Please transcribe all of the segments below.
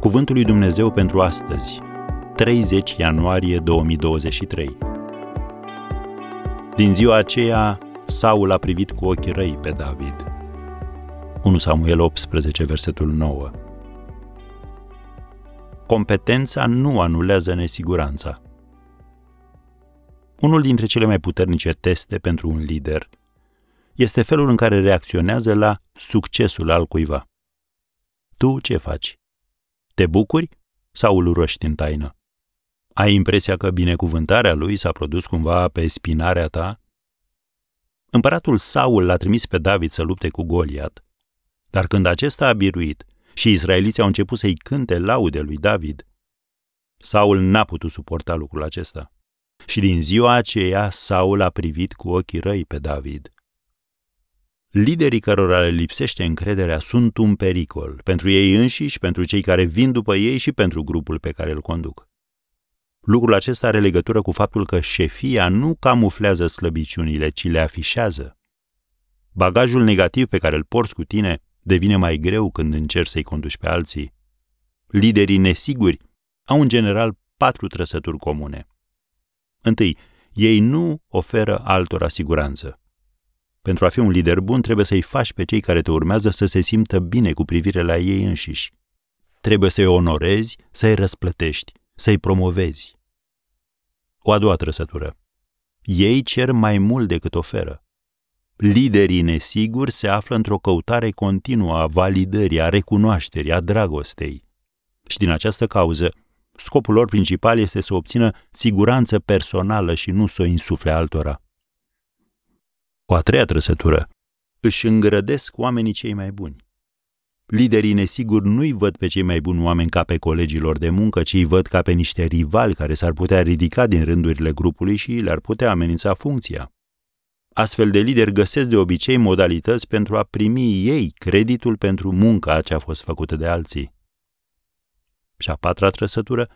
Cuvântul lui Dumnezeu pentru astăzi, 30 ianuarie 2023. Din ziua aceea, Saul a privit cu ochii răi pe David. 1 Samuel 18, versetul 9. Competența nu anulează nesiguranța. Unul dintre cele mai puternice teste pentru un lider este felul în care reacționează la succesul al cuiva. Tu ce faci? Te bucuri sau îl urăști în taină? Ai impresia că binecuvântarea lui s-a produs cumva pe spinarea ta? Împăratul Saul l-a trimis pe David să lupte cu Goliat, dar când acesta a biruit și israeliții au început să-i cânte laude lui David, Saul n-a putut suporta lucrul acesta. Și din ziua aceea Saul a privit cu ochii răi pe David. Liderii cărora le lipsește încrederea sunt un pericol pentru ei înșiși, pentru cei care vin după ei și pentru grupul pe care îl conduc. Lucrul acesta are legătură cu faptul că șefia nu camuflează slăbiciunile, ci le afișează. Bagajul negativ pe care îl porți cu tine devine mai greu când încerci să-i conduci pe alții. Liderii nesiguri au în general patru trăsături comune. Întâi, ei nu oferă altora siguranță. Pentru a fi un lider bun, trebuie să-i faci pe cei care te urmează să se simtă bine cu privire la ei înșiși. Trebuie să-i onorezi, să-i răsplătești, să-i promovezi. O a doua trăsătură. Ei cer mai mult decât oferă. Liderii nesiguri se află într-o căutare continuă a validării, a recunoașterii, a dragostei. Și din această cauză, scopul lor principal este să obțină siguranță personală și nu să o insufle altora. O a treia trăsătură. Își îngrădesc oamenii cei mai buni. Liderii nesiguri nu-i văd pe cei mai buni oameni ca pe colegilor de muncă, ci îi văd ca pe niște rivali care s-ar putea ridica din rândurile grupului și le-ar putea amenința funcția. Astfel de lideri găsesc de obicei modalități pentru a primi ei creditul pentru munca ce a fost făcută de alții. Și a patra trăsătură,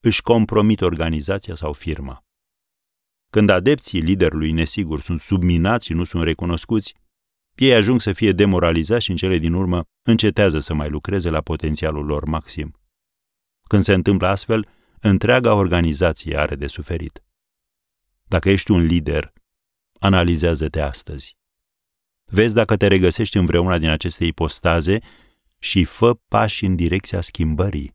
își compromit organizația sau firma. Când adepții liderului nesigur sunt subminați și nu sunt recunoscuți, ei ajung să fie demoralizați și în cele din urmă încetează să mai lucreze la potențialul lor maxim. Când se întâmplă astfel, întreaga organizație are de suferit. Dacă ești un lider, analizează-te astăzi. Vezi dacă te regăsești în vreuna din aceste ipostaze și fă pași în direcția schimbării.